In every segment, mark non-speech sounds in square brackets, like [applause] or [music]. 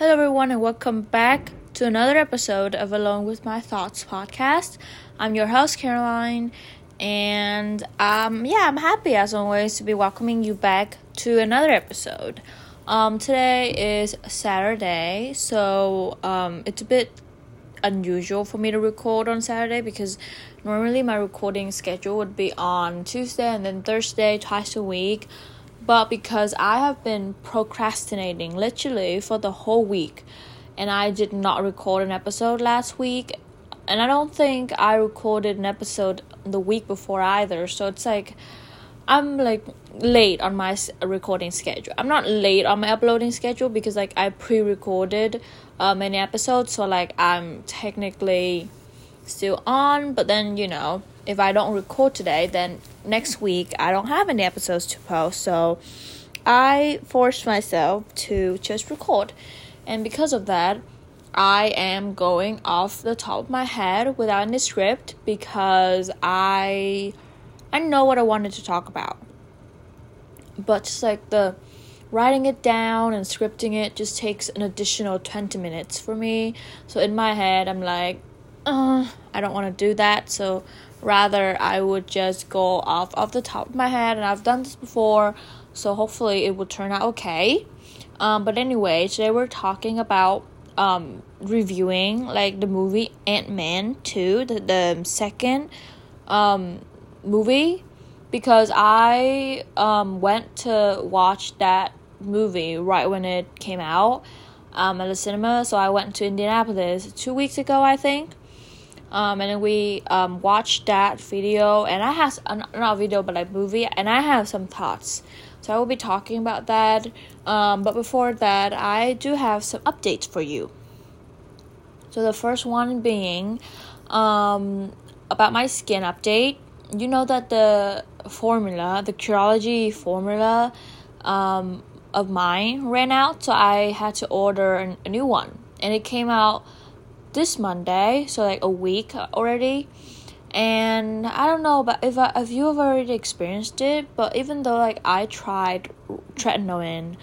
Hello, everyone, and welcome back to another episode of Alone with My Thoughts podcast. I'm your host, Caroline, and um, yeah, I'm happy as always to be welcoming you back to another episode. Um, today is Saturday, so um, it's a bit unusual for me to record on Saturday because normally my recording schedule would be on Tuesday and then Thursday twice a week. But because I have been procrastinating literally for the whole week and I did not record an episode last week, and I don't think I recorded an episode the week before either, so it's like I'm like late on my recording schedule. I'm not late on my uploading schedule because like I pre-recorded uh, many episodes, so like I'm technically still on. But then you know, if I don't record today, then next week I don't have any episodes to post. So I forced myself to just record, and because of that. I am going off the top of my head without any script because I I know what I wanted to talk about. But just like the writing it down and scripting it just takes an additional 20 minutes for me. So in my head, I'm like, uh, I don't want to do that. So rather, I would just go off off the top of my head, and I've done this before. So hopefully, it will turn out okay. Um, but anyway, today we're talking about um, reviewing like the movie Ant Man 2, the, the second um, movie because I um, went to watch that movie right when it came out um, at the cinema. So I went to Indianapolis two weeks ago, I think. Um, and we um, watched that video, and I have uh, not video, but like movie, and I have some thoughts. So I will be talking about that. Um, but before that, I do have some updates for you. So the first one being um, about my skin update you know that the formula, the Curology formula um, of mine ran out, so I had to order a new one, and it came out this Monday, so like a week already. And I don't know, but if I, if you have already experienced it, but even though like I tried tretinoin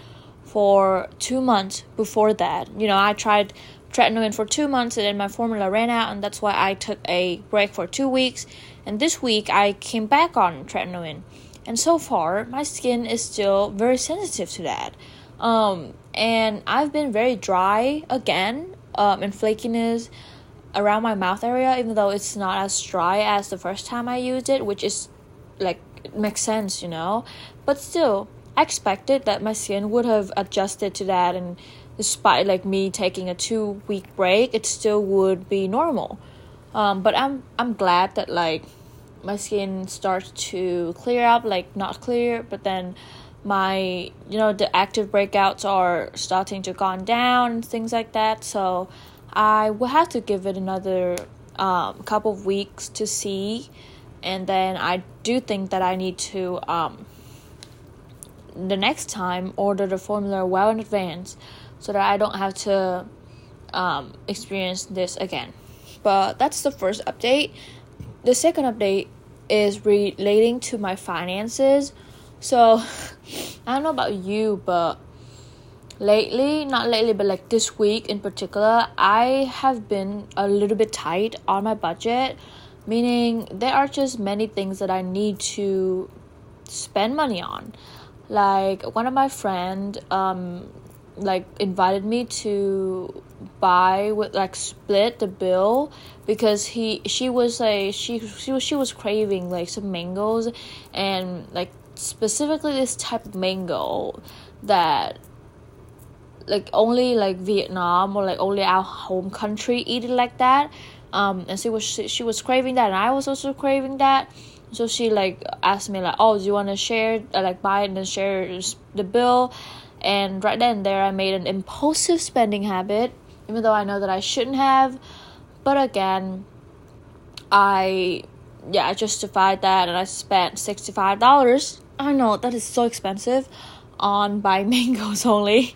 for two months before that, you know, I tried tretinoin for two months and then my formula ran out, and that's why I took a break for two weeks and this week I came back on tretinoin. And so far, my skin is still very sensitive to that. Um, and I've been very dry again, um, and flakiness around my mouth area, even though it's not as dry as the first time I used it, which is like makes sense, you know. But still, I expected that my skin would have adjusted to that, and despite like me taking a two week break, it still would be normal. Um, but I'm I'm glad that like my skin starts to clear up, like not clear, but then my you know the active breakouts are starting to gone down things like that. So I will have to give it another um, couple of weeks to see, and then I do think that I need to um, the next time order the formula well in advance so that I don't have to um, experience this again. But that's the first update the second update is relating to my finances. So, I don't know about you, but lately, not lately, but like this week in particular, I have been a little bit tight on my budget, meaning there are just many things that I need to spend money on. Like one of my friend um like invited me to buy with like split the bill because he she was like she she was she was craving like some mangoes and like specifically this type of mango that like only like Vietnam or like only our home country eat it like that um and she was she, she was craving that and I was also craving that so she like asked me like oh do you want to share uh, like buy it and then share the bill and right then and there, I made an impulsive spending habit, even though I know that I shouldn't have. But again, I yeah, I justified that and I spent $65. I know that is so expensive on buy [laughs] mangoes only.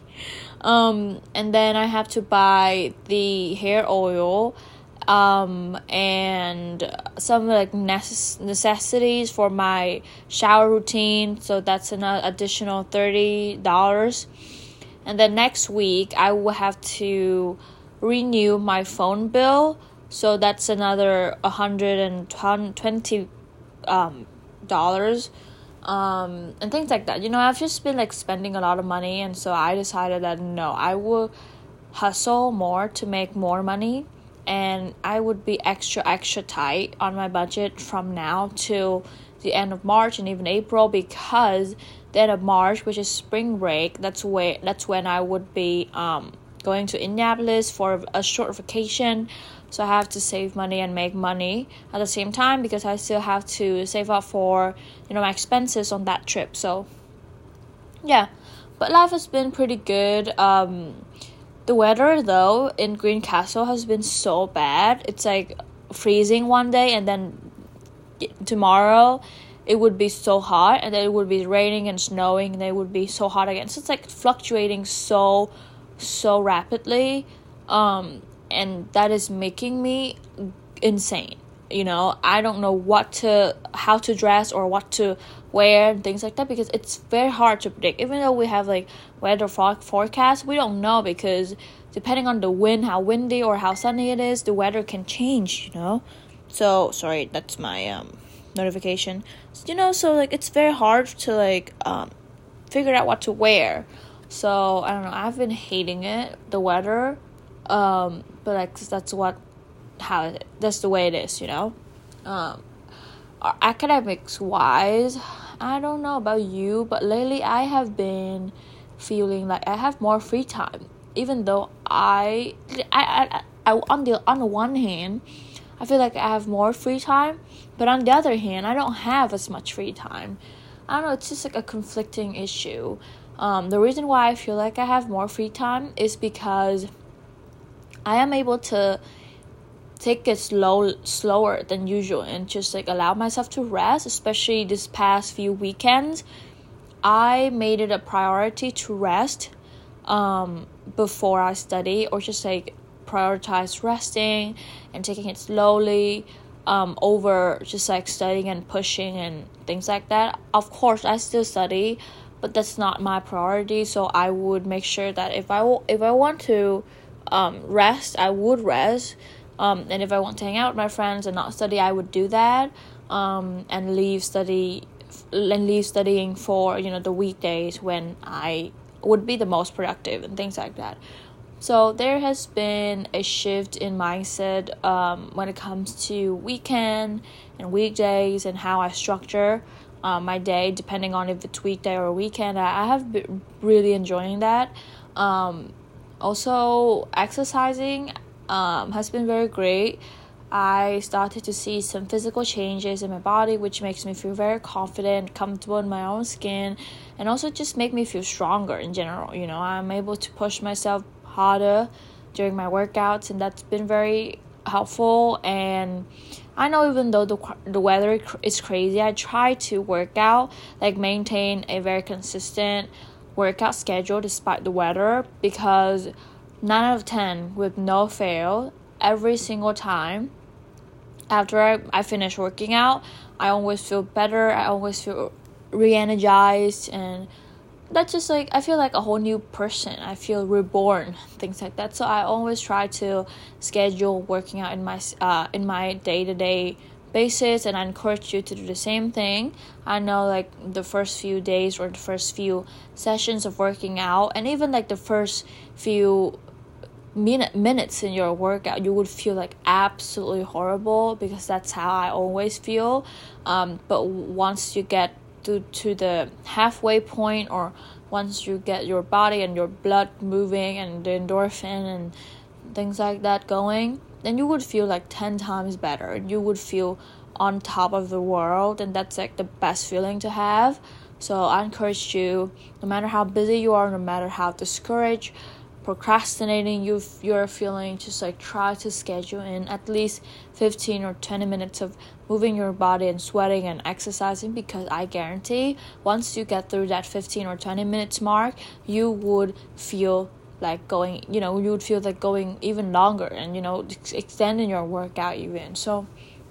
Um, and then I have to buy the hair oil um, and some like necess- necessities for my shower routine. So that's an additional thirty dollars. and then next week I will have to renew my phone bill. So that's another hundred and twenty um, dollars um, and things like that. You know, I've just been like spending a lot of money, and so I decided that no, I will hustle more to make more money, and I would be extra extra tight on my budget from now till the end of March and even April because the end of March, which is spring break, that's where that's when I would be um going to Indianapolis for a short vacation. So I have to save money and make money at the same time because I still have to save up for you know my expenses on that trip. So yeah, but life has been pretty good. Um, the weather though in Greencastle has been so bad. It's like freezing one day and then tomorrow it would be so hot and then it would be raining and snowing and it would be so hot again. So it's like fluctuating so so rapidly um, and that is making me insane you know? I don't know what to how to dress or what to wear and things like that because it's very hard to predict. Even though we have like weather for- forecast we don't know because depending on the wind how windy or how sunny it is the weather can change you know? So sorry that's my um notification. You know so like it's very hard to like um figure out what to wear so I don't know. I've been hating it, the weather, um, but like that's what how that's the way it is, you know. Um, academics wise, I don't know about you, but lately I have been feeling like I have more free time, even though I, I, I, I on the on the one hand, I feel like I have more free time, but on the other hand, I don't have as much free time. I don't know. It's just like a conflicting issue. Um, the reason why I feel like I have more free time is because I am able to take it slow slower than usual and just like allow myself to rest especially this past few weekends. I made it a priority to rest um, before i study or just like prioritize resting and taking it slowly um, over just like studying and pushing and things like that. Of course i still study but that's not my priority so i would make sure that if i if i want to um, rest i would rest. Um, and if i want to hang out with my friends and not study i would do that um, and leave study and leave studying for you know the weekdays when i would be the most productive and things like that. So there has been a shift in mindset um, when it comes to weekend and weekdays and how i structure uh, my day, depending on if it's weekday or weekend. I, I have been really enjoying that. Um, also, exercising um, has been very great. I started to see some physical changes in my body, which makes me feel very confident, comfortable in my own skin, and also just make me feel stronger in general. You know, I'm able to push myself harder during my workouts, and that's been very helpful and I know even though the the weather is crazy, I try to work out, like maintain a very consistent workout schedule despite the weather because 9 out of 10 with no fail every single time after I, I finish working out, I always feel better, I always feel re-energized and that's just like I feel like a whole new person. I feel reborn, things like that. So I always try to schedule working out in my uh in my day to day basis, and I encourage you to do the same thing. I know like the first few days or the first few sessions of working out, and even like the first few minute minutes in your workout you would feel like absolutely horrible because that's how i always feel um, but once you get to, to the halfway point or once you get your body and your blood moving and the endorphin and things like that going then you would feel like 10 times better. You would feel on top of the world and that's like the best feeling to have. So i encourage you no matter how busy you are no matter how discouraged procrastinating you you're feeling just like try to schedule in at least 15 or 20 minutes of moving your body and sweating and exercising because I guarantee once you get through that 15 or 20 minutes mark you would feel like going you know you would feel like going even longer and you know extending your workout even. So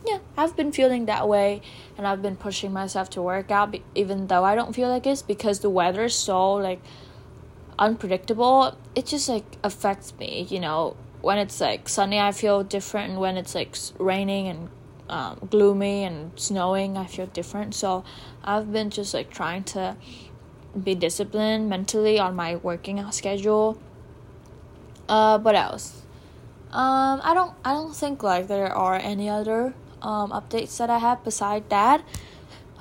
yeah I've been feeling that way and I've been pushing myself to work out even though I don't feel like it's because the weather is so like unpredictable, it just like affects me. You know, when it's like sunny, I feel different, and when it's like raining and um, gloomy and snowing, I feel different. So I've been just like trying to be disciplined mentally on my working schedule. Uh, what else? Um, I don't I don't think like there are any other um updates that I have beside that.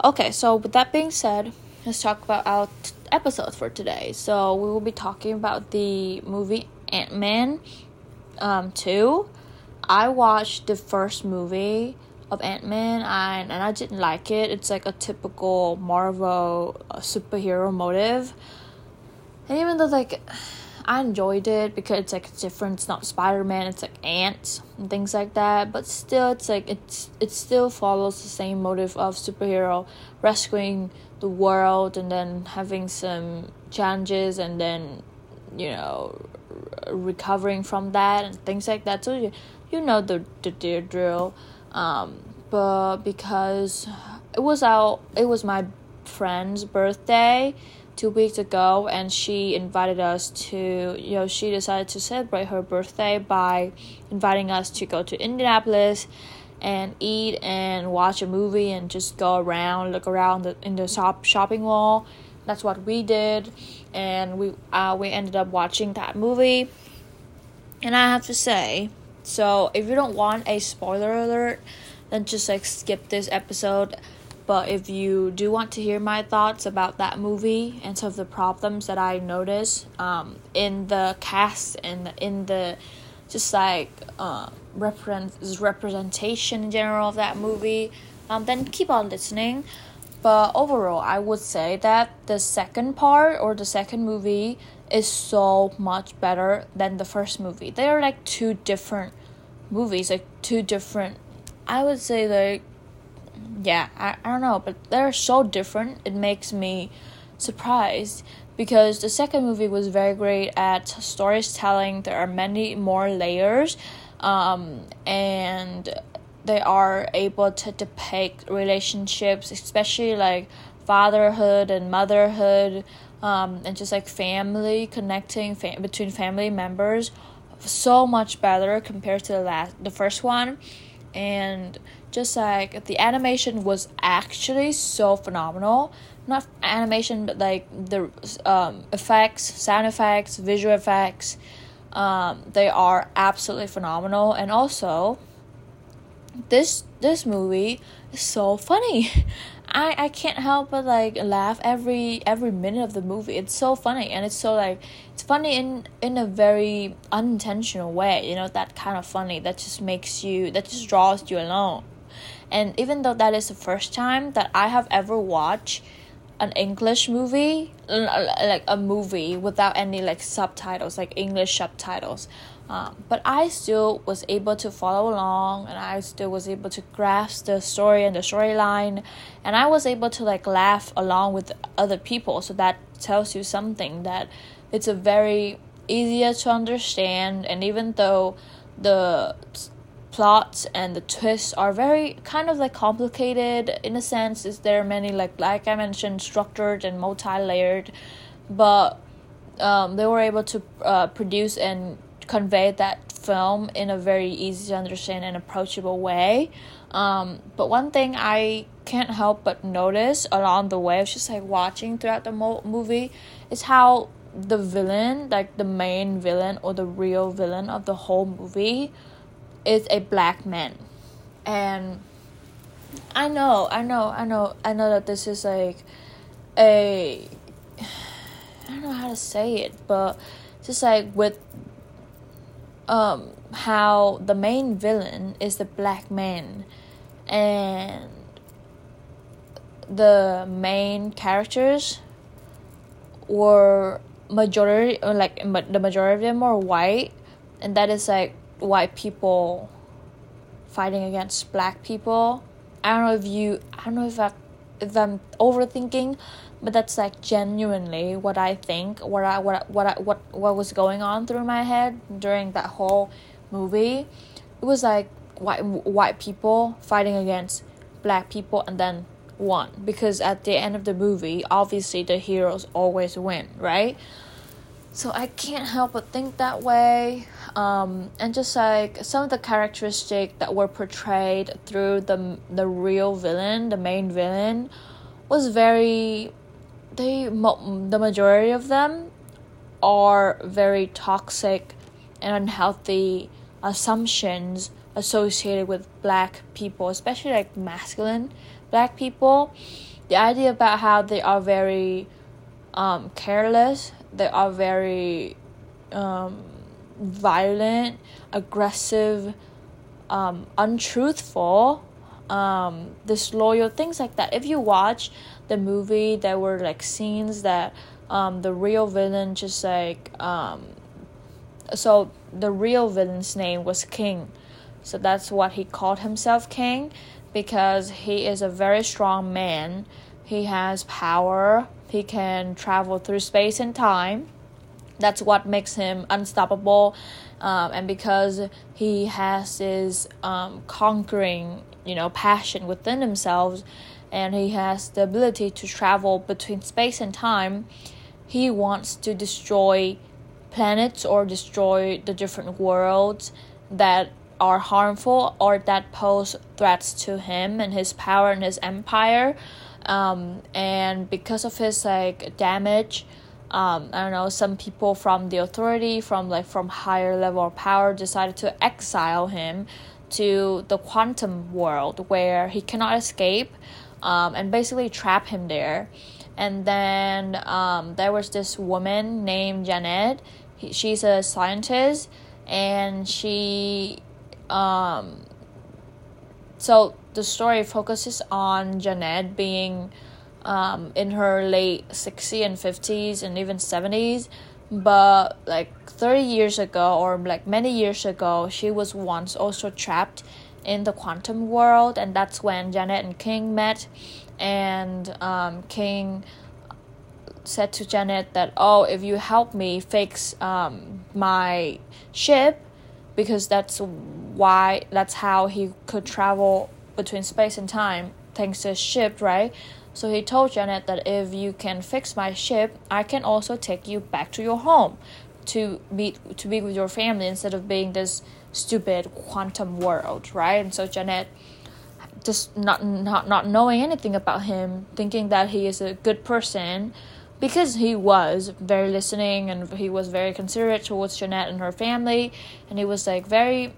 Okay, so with that being said, let's talk about our t- episode for today. So we will be talking about the movie Ant Man, um, two. I watched the first movie of Ant Man and, and I didn't like it. It's like a typical Marvel uh, superhero motive. And even though like I enjoyed it because it's like different. It's not Spider Man. It's like ants and things like that. But still, it's like it's it still follows the same motive of superhero rescuing the world and then having some challenges and then you know recovering from that and things like that. So you you know the the, drill. Um, but because it was out, it was my friend's birthday two weeks ago, and she invited us to, you know, she decided to celebrate her birthday by inviting us to go to Indianapolis and eat and watch a movie and just go around, look around the, in the shop shopping mall. That's what we did, and we uh, we ended up watching that movie. And I have to say, so if you don't want a spoiler alert, then just like skip this episode. But if you do want to hear my thoughts about that movie and some of the problems that I noticed um, in the cast and in the just like uh, represent representation in general of that movie, um, then keep on listening. But overall, I would say that the second part or the second movie is so much better than the first movie. They are like two different movies, like two different. I would say like, yeah, I, I don't know, but they're so different. It makes me surprised because the second movie was very great at storytelling. There are many more layers, um, and they are able to depict relationships, especially like fatherhood and motherhood, um, and just like family connecting fam- between family members so much better compared to the last the first one and just like the animation was actually so phenomenal. Not animation but like the um, effects sound effects visual effects um, they are absolutely phenomenal. And also this this movie is so funny [laughs] I, I can't help but like laugh every every minute of the movie. It's so funny and it's so like it's funny in in a very unintentional way, you know, that kind of funny that just makes you that just draws you along. And even though that is the first time that I have ever watched an English movie, like a movie without any like subtitles, like English subtitles. Um, but I still was able to follow along and I still was able to grasp the story and the storyline and I was able to like laugh along with other people. So that tells you something that it's a very easier to understand and even though the plots and the twists are very kind of like complicated in a sense is there many like like I mentioned structured and multi-layered but um, they were able to uh, produce and convey that film in a very easy to understand and approachable way. Um, but one thing I can't help but notice along the way, just like watching throughout the mo- movie, is how the villain, like the main villain or the real villain of the whole movie, is a black man. And I know, I know, I know, I know that this is like a. [sighs] I don't know how to say it, but just like with um, how the main villain is the black man. And the main characters were majority or like the majority of them are white. And that is like white people fighting against black people. I don't know if you i don't know if i if i'm overthinking but that's like genuinely what I think, what I what what I, what what was going on through my head during that whole movie. It was like white white people fighting against black people and then won because at the end of the movie, obviously the heroes always win, right? so I can't help but think that way. Um, and just like some of the characteristics that were portrayed through the the real villain, the main villain, was very. They the majority of them are very toxic and unhealthy assumptions associated with black people, especially like masculine black people. The idea about how they are very um, careless, they are very um, violent, aggressive, um, untruthful, um, disloyal, things like that. If you watch the movie, there were like scenes that um, the real villain just like um, so the real villain's name was King. So that's what he called himself King because he is a very strong man. He has power. He can travel through space and time. That's what makes him unstoppable. Um, and because he has this um, conquering, you know, passion within himself, and he has the ability to travel between space and time, he wants to destroy planets or destroy the different worlds that are harmful or that pose threats to him and his power and his empire. Um, and because of his like damage um, I don't know some people from the authority from like from higher level of power decided to exile him to the quantum world where he cannot escape um, and basically trap him there. And then um, there was this woman named Janet. He, she's a scientist and she um so the story focuses on Janet being um, in her late 60s and 50s and even 70s but like 30 years ago or like many years ago she was once also trapped in the quantum world and that's when janet and king met and um, king said to Janet that, oh, if you help me fix um, my ship, because that's why, that's how he could travel between space and time thanks to ship, right? So he told Janet that if you can fix my ship, I can also take you back to your home to be to be with your family instead of being this stupid quantum world, right? And so Janet just not not not knowing anything about him, thinking that he is a good person, because he was very listening and he was very considerate towards Jeanette and her family, and he was like very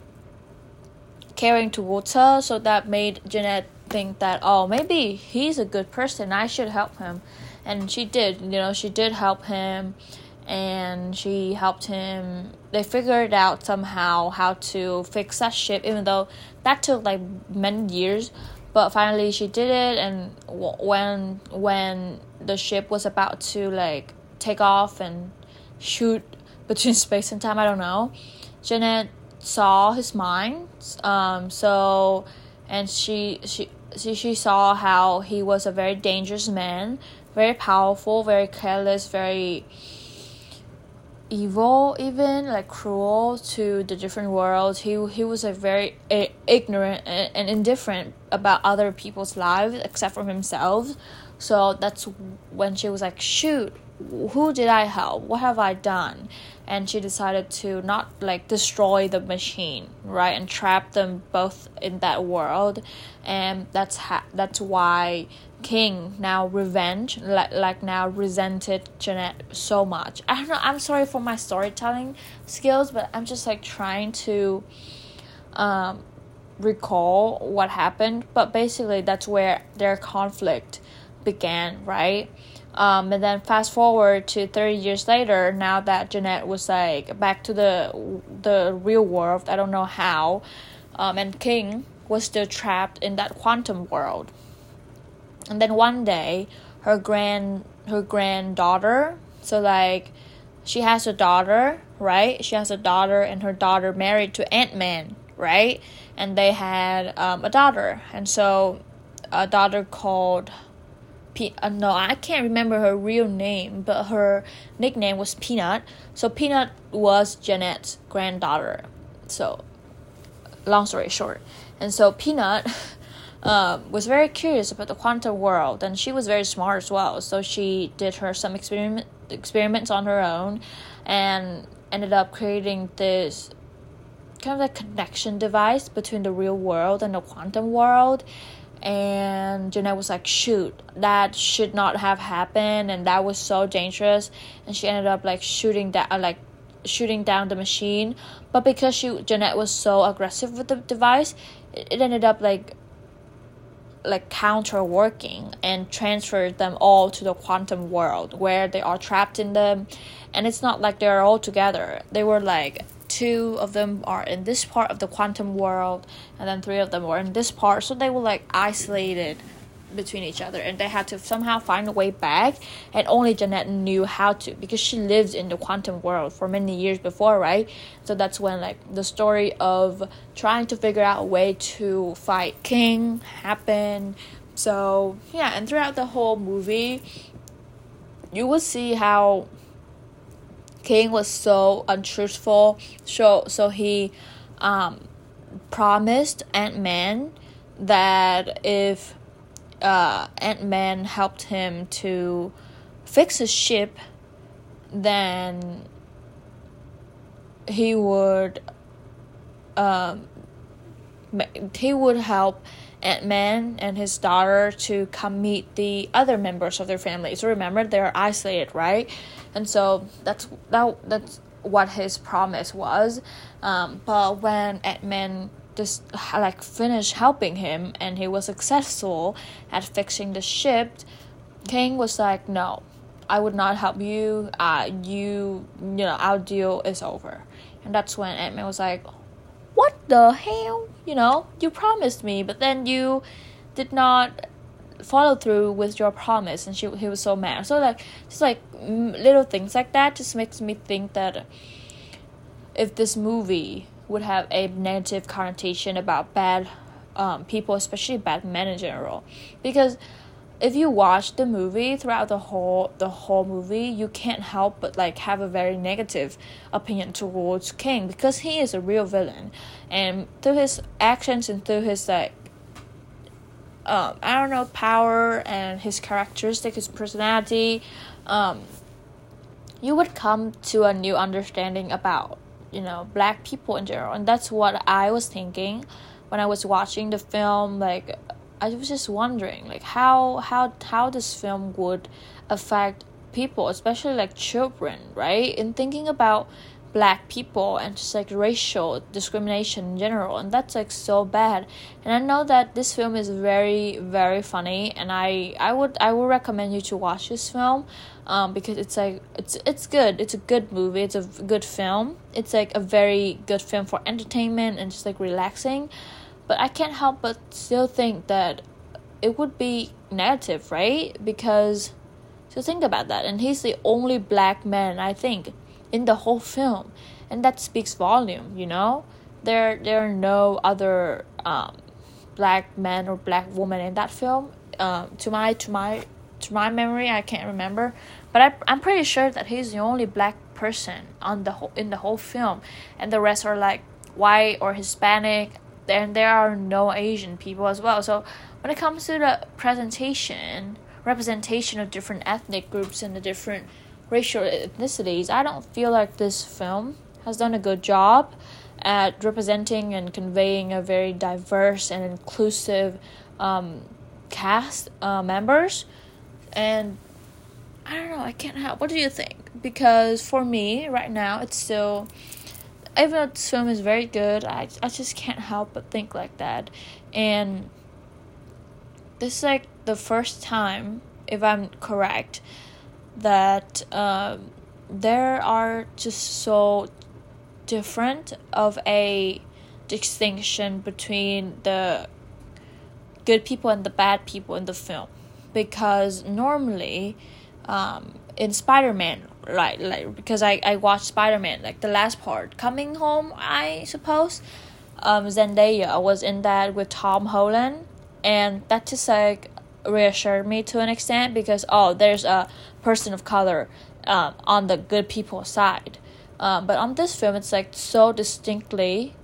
caring towards her. So that made Jeanette think that oh maybe he's a good person. I should help him, and she did. You know she did help him, and she helped him. They figured out somehow how to fix that ship, even though that took like many years but finally she did it and when when the ship was about to like take off and shoot between [laughs] space and time i don't know janet saw his mind um so and she she she, she saw how he was a very dangerous man very powerful very careless very evil even like cruel to the different worlds. He he was like very ignorant and indifferent about other people's lives except for himself. So that's when she was like shoot who did i help? What have i done and she decided to not like destroy the machine right and trap them both in that world and that's ha- that's why King now revenge like like now resented Jeanette so much. I don't know. I'm sorry for my storytelling skills, but I'm just like trying to um, recall what happened. But basically, that's where their conflict began, right? Um, and then fast forward to 30 years later, now that Jeanette was like back to the the real world, I don't know how, um, and King was still trapped in that quantum world. And then one day her grand her granddaughter so like she has a daughter right? She has a daughter and her daughter married to ant-man right? And they had um, a daughter. And so a daughter called Pe- uh, no i can't remember her real name but her nickname was peanut. So peanut was janet's granddaughter. So long story short. And so peanut [laughs] um, was very curious about the quantum world, and she was very smart as well. So she did her some experiment experiments on her own, and ended up creating this kind of like connection device between the real world and the quantum world and Jeanette was like, shoot, that should not have happened, and that was so dangerous. And she ended up like shooting that, uh, like shooting down the machine. But because she Jeanette was so aggressive with the device, it, it ended up like like counter working and transferred them all to the quantum world where they are trapped in them and it's not like they're all together they were like two of them are in this part of the quantum world and then three of them were in this part. So they were like isolated between each other and they had to somehow find a way back and only Jeanette knew how to because she lived in the quantum world for many years before right? So that's when like the story of trying to figure out a way to fight king happened. So yeah and throughout the whole movie you will see how king was so untruthful so so he um promised ant-man that if uh, Ant Man helped him to fix his ship, then he would um, he would help Ant Man and his daughter to come meet the other members of their family. So remember, they're isolated, right? And so that's that that's what his promise was. Um, but when Man just like finished helping him and he was successful at fixing the ship king was like no i would not help you. Uh you you know our deal is over. And that's when ant-man was like what the hell? You know you promised me but then you did not follow through with your promise and she he was so mad so like just like little things like that just makes me think that if this movie would have a negative connotation about bad um, people, especially bad men in general. Because if you watch the movie throughout the whole the whole movie, you can't help but like have a very negative opinion towards King because he is a real villain, and through his actions and through his like. Um, I don't know power and his characteristic, his personality, um, you would come to a new understanding about you know black people in general. And that's what i was thinking when i was watching the film. Like i was just wondering like how how how this film would affect people especially like children right? In thinking about black people and just like racial discrimination in general and that's like so bad and i know that this film is very very funny and i i would i would recommend you to watch this film um, because it's like it's it's good. It's a good movie. It's a good film. It's like a very good film for entertainment and just like relaxing. But I can't help but still think that it would be negative, right? Because so think about that. And he's the only black man I think in the whole film, and that speaks volume. You know, there there are no other um, black men or black woman in that film. Um, to my to my to my memory, I can't remember, but I, I'm pretty sure that he's the only black person on the whole in the whole film, and the rest are like white or Hispanic. And there are no Asian people as well. So when it comes to the presentation, representation of different ethnic groups and the different racial ethnicities, I don't feel like this film has done a good job at representing and conveying a very diverse and inclusive um, cast uh, members and I don't know, I can't help. What do you think? Because for me, right now, it's still, even though this film is very good, I, I just can't help but think like that. And this is like the first time, if I'm correct, that um, there are just so different of a distinction between the good people and the bad people in the film. Because normally um, in Spider-Man like like because I, I watched Spider-Man like the last part coming home I suppose um, Zendaya was in that with Tom Holland. And that just like reassured me to an extent because oh there's a person of color um, on the good people side um, but on this film it's like so distinctly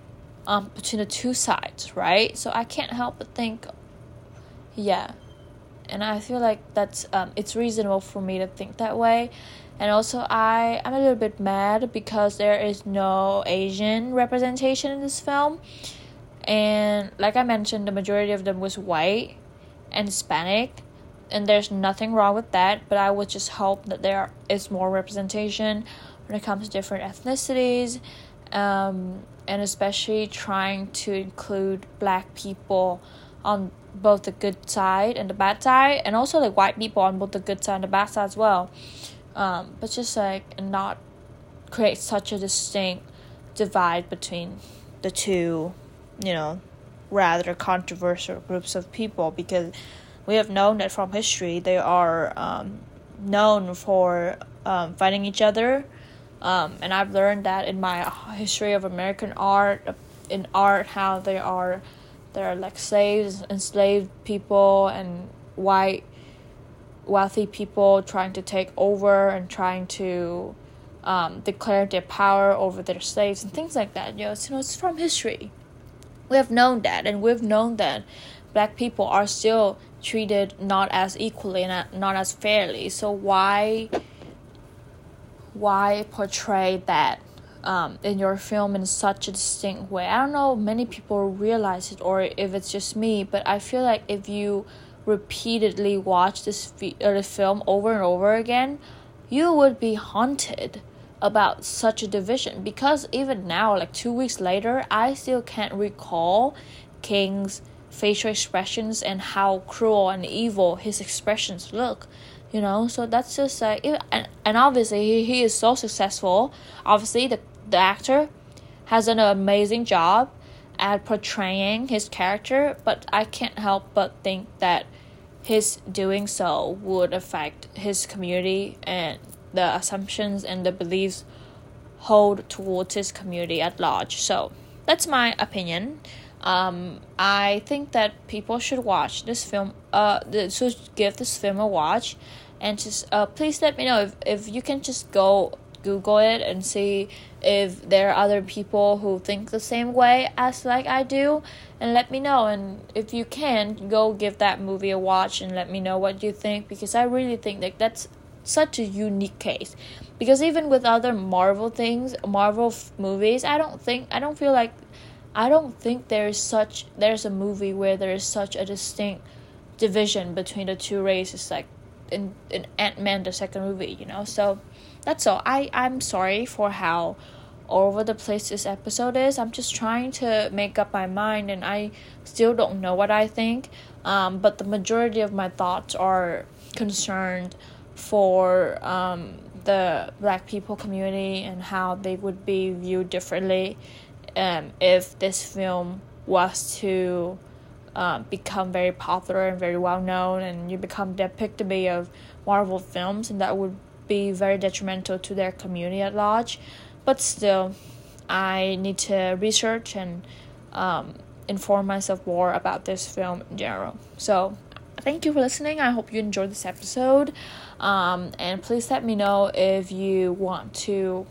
um, between the two sides right so I can't help but think yeah and I feel like that's um, it's reasonable for me to think that way, And also, I am a little bit mad because there is no Asian representation in this film. And like I mentioned, the majority of them was white and Hispanic. And there's nothing wrong with that, but I would just hope that there is more representation when it comes to different ethnicities, um, and especially trying to include black people on both the good side and the bad side, and also like white people on both the good side and the bad side as well. Um, but just like not create such a distinct divide between the two, you know, rather controversial groups of people because we have known that from history they are um, known for um, fighting each other. Um, and I've learned that in my history of American art, in art, how they are there are like slaves, enslaved people, and white wealthy people trying to take over and trying to um, declare their power over their slaves and things like that. You know, it's, you know, it's from history. We have known that, and we've known that black people are still treated not as equally and not as fairly. So why, why portray that um, in your film in such a distinct way. I don't know many people realize it or if it's just me, but I feel like if you repeatedly watch this or the film over and over again, you would be haunted about such a division because even now like 2 weeks later I still can't recall King's facial expressions and how cruel and evil his expressions look you know? So that's just uh, like and, and obviously he, he is so successful. Obviously the, the actor has done an amazing job at portraying his character but i can't help but think that his doing so would affect his community and the assumptions and the beliefs hold towards his community at large. So that's my opinion um, I think that people should watch this film. Uh, should give this film a watch, and just uh, please let me know if if you can just go Google it and see if there are other people who think the same way as like I do, and let me know. And if you can, go give that movie a watch and let me know what you think because I really think that that's such a unique case. Because even with other Marvel things, Marvel f- movies, I don't think I don't feel like I don't think there's such there's a movie where there is such a distinct division between the two races like in in Ant Man the second movie, you know. So that's all. I I'm sorry for how all over the place this episode is. I'm just trying to make up my mind, and I still don't know what I think. Um, but the majority of my thoughts are concerned for um, the black people community and how they would be viewed differently um, if this film was to uh, become very popular and very well known, and you become the epitome of Marvel films, and that would be very detrimental to their community at large. But still, I need to research and um, inform myself more about this film in general. So, thank you for listening. I hope you enjoyed this episode. Um, and please let me know if you want to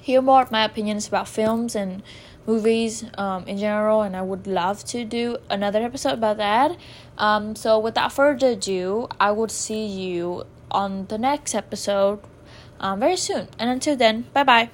hear more of my opinions about films and movies um, in general, and I would love to do another episode about that. Um, so, without further ado, I would see you on the next episode um, very soon. And until then, bye bye.